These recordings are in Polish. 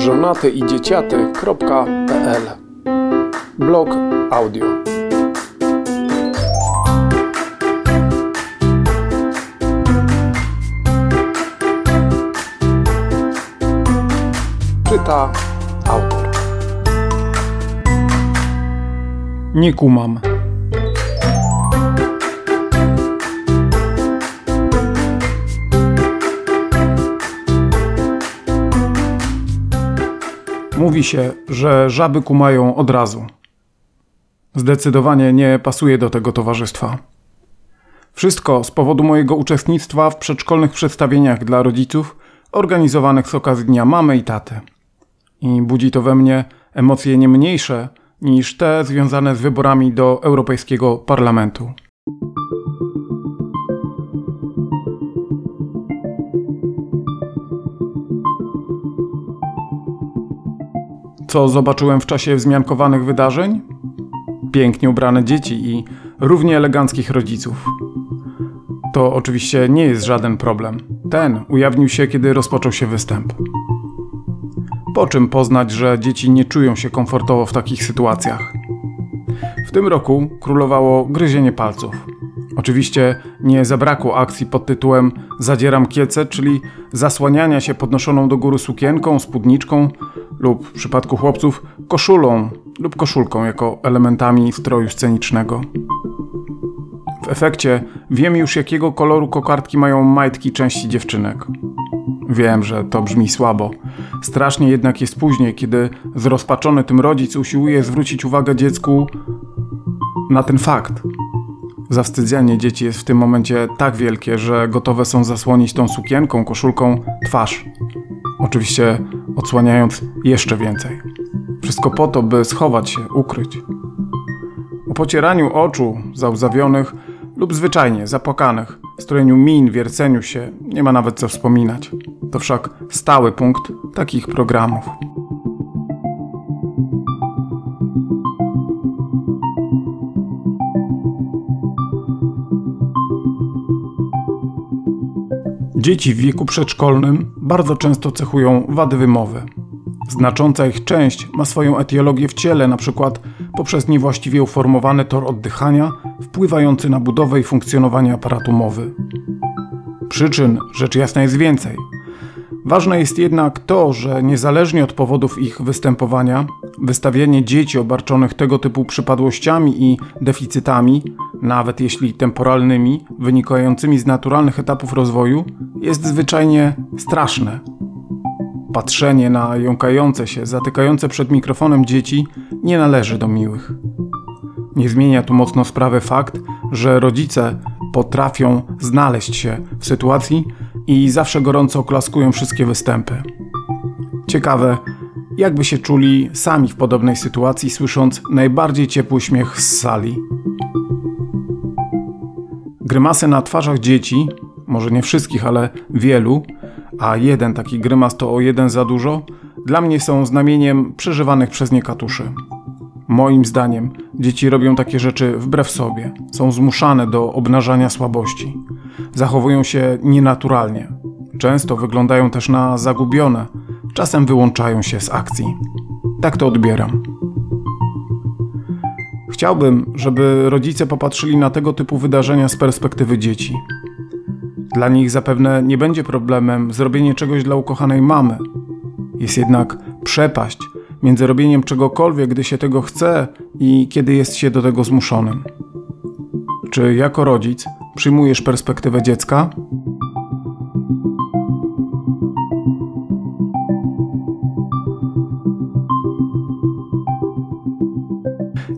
żonatyidzieciaty.pl Blog audio. Czyta autor. Nie kumam. Mówi się, że żaby kumają od razu. Zdecydowanie nie pasuje do tego towarzystwa. Wszystko z powodu mojego uczestnictwa w przedszkolnych przedstawieniach dla rodziców organizowanych z okazji Dnia Mamy i Taty. I budzi to we mnie emocje nie mniejsze niż te związane z wyborami do Europejskiego Parlamentu. Co zobaczyłem w czasie wzmiankowanych wydarzeń? Pięknie ubrane dzieci i równie eleganckich rodziców. To oczywiście nie jest żaden problem. Ten ujawnił się, kiedy rozpoczął się występ. Po czym poznać, że dzieci nie czują się komfortowo w takich sytuacjach? W tym roku królowało gryzienie palców. Oczywiście nie zabrakło akcji pod tytułem Zadzieram kiece, czyli zasłaniania się podnoszoną do góry sukienką, spódniczką lub w przypadku chłopców koszulą lub koszulką jako elementami stroju scenicznego. W efekcie wiem już jakiego koloru kokardki mają majtki części dziewczynek. Wiem, że to brzmi słabo. Strasznie jednak jest później, kiedy zrozpaczony tym rodzic usiłuje zwrócić uwagę dziecku na ten fakt. Zawstydzenie dzieci jest w tym momencie tak wielkie, że gotowe są zasłonić tą sukienką, koszulką twarz. Oczywiście odsłaniając jeszcze więcej. Wszystko po to, by schować się, ukryć. O pocieraniu oczu załzawionych lub zwyczajnie zapłakanych, strojeniu min, wierceniu się nie ma nawet co wspominać. To wszak stały punkt takich programów. Dzieci w wieku przedszkolnym bardzo często cechują wady wymowy. Znacząca ich część ma swoją etiologię w ciele, np. poprzez niewłaściwie uformowany tor oddychania wpływający na budowę i funkcjonowanie aparatu mowy. Przyczyn rzecz jasna jest więcej. Ważne jest jednak to, że niezależnie od powodów ich występowania, wystawianie dzieci obarczonych tego typu przypadłościami i deficytami, nawet jeśli temporalnymi, wynikającymi z naturalnych etapów rozwoju, jest zwyczajnie straszne. Patrzenie na jąkające się, zatykające przed mikrofonem dzieci nie należy do miłych. Nie zmienia tu mocno sprawy fakt, że rodzice potrafią znaleźć się w sytuacji i zawsze gorąco oklaskują wszystkie występy. Ciekawe, jakby się czuli sami w podobnej sytuacji, słysząc najbardziej ciepły śmiech z sali. Grymasy na twarzach dzieci, może nie wszystkich, ale wielu, a jeden taki grymas to o jeden za dużo, dla mnie są znamieniem przeżywanych przez nie katuszy. Moim zdaniem dzieci robią takie rzeczy wbrew sobie, są zmuszane do obnażania słabości, zachowują się nienaturalnie, często wyglądają też na zagubione, czasem wyłączają się z akcji. Tak to odbieram. Chciałbym, żeby rodzice popatrzyli na tego typu wydarzenia z perspektywy dzieci. Dla nich zapewne nie będzie problemem zrobienie czegoś dla ukochanej mamy. Jest jednak przepaść między robieniem czegokolwiek, gdy się tego chce i kiedy jest się do tego zmuszonym. Czy jako rodzic przyjmujesz perspektywę dziecka?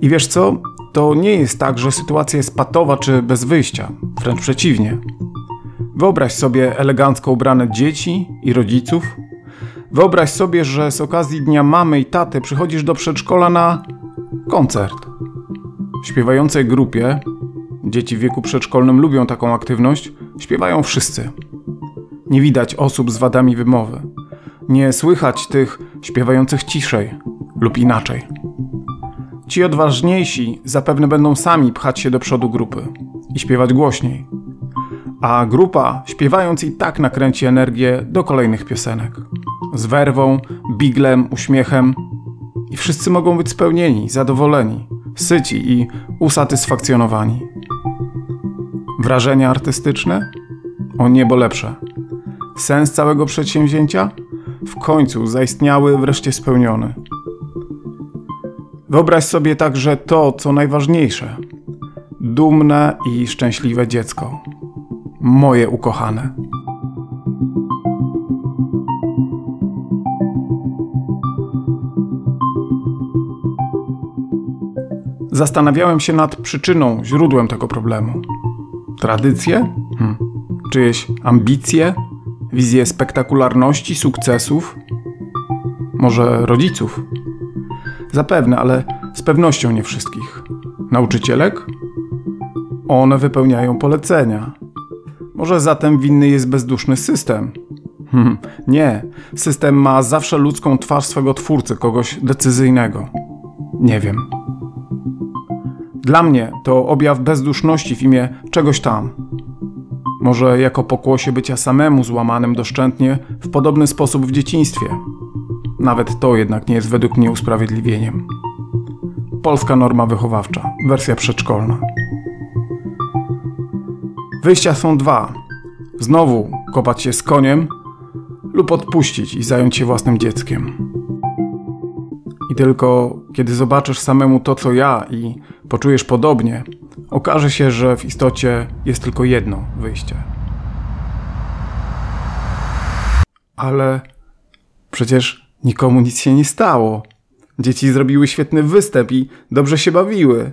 I wiesz co? To nie jest tak, że sytuacja jest patowa czy bez wyjścia. Wręcz przeciwnie. Wyobraź sobie elegancko ubrane dzieci i rodziców. Wyobraź sobie, że z okazji Dnia Mamy i Taty przychodzisz do przedszkola na koncert. W śpiewającej grupie, dzieci w wieku przedszkolnym lubią taką aktywność, śpiewają wszyscy. Nie widać osób z wadami wymowy. Nie słychać tych śpiewających ciszej lub inaczej. Ci odważniejsi zapewne będą sami pchać się do przodu grupy i śpiewać głośniej. A grupa, śpiewając i tak nakręci energię do kolejnych piosenek. z werwą, biglem, uśmiechem i wszyscy mogą być spełnieni, zadowoleni, syci i usatysfakcjonowani. Wrażenia artystyczne? O niebo lepsze. Sens całego przedsięwzięcia? W końcu zaistniały, wreszcie spełniony. Wyobraź sobie także to, co najważniejsze. Dumne i szczęśliwe dziecko. Moje ukochane. Zastanawiałem się nad przyczyną, źródłem tego problemu. Tradycje? Hmm. Czyjeś ambicje? Wizje spektakularności, sukcesów? Może rodziców? Zapewne, ale z pewnością nie wszystkich. Nauczycielek? One wypełniają polecenia. Może zatem winny jest bezduszny system? Hmm, nie, system ma zawsze ludzką twarz swego twórcy, kogoś decyzyjnego. Nie wiem. Dla mnie to objaw bezduszności w imię czegoś tam. Może jako pokłosie bycia samemu złamanym doszczętnie w podobny sposób w dzieciństwie. Nawet to jednak nie jest według mnie usprawiedliwieniem. Polska norma wychowawcza, wersja przedszkolna. Wyjścia są dwa. Znowu kopać się z koniem lub odpuścić i zająć się własnym dzieckiem. I tylko kiedy zobaczysz samemu to, co ja i poczujesz podobnie, okaże się, że w istocie jest tylko jedno wyjście. Ale przecież nikomu nic się nie stało. Dzieci zrobiły świetny występ i dobrze się bawiły.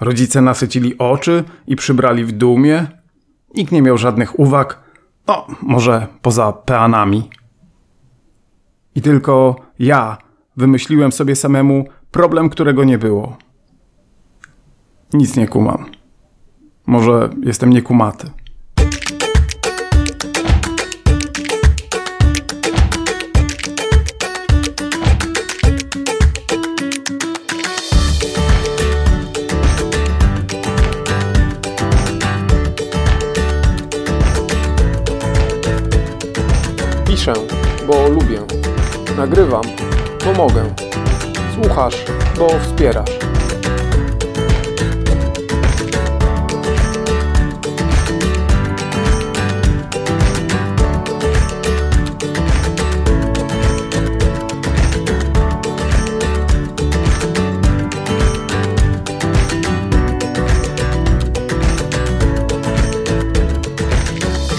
Rodzice nasycili oczy i przybrali w dumie. Nikt nie miał żadnych uwag, no, może poza peanami. I tylko ja wymyśliłem sobie samemu problem, którego nie było. Nic nie kumam. Może jestem niekumaty. Piszę, bo lubię. Nagrywam, bo mogę. Słuchasz, bo wspierasz.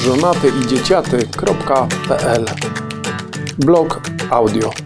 żonaty i dzieciaty.pl Blog audio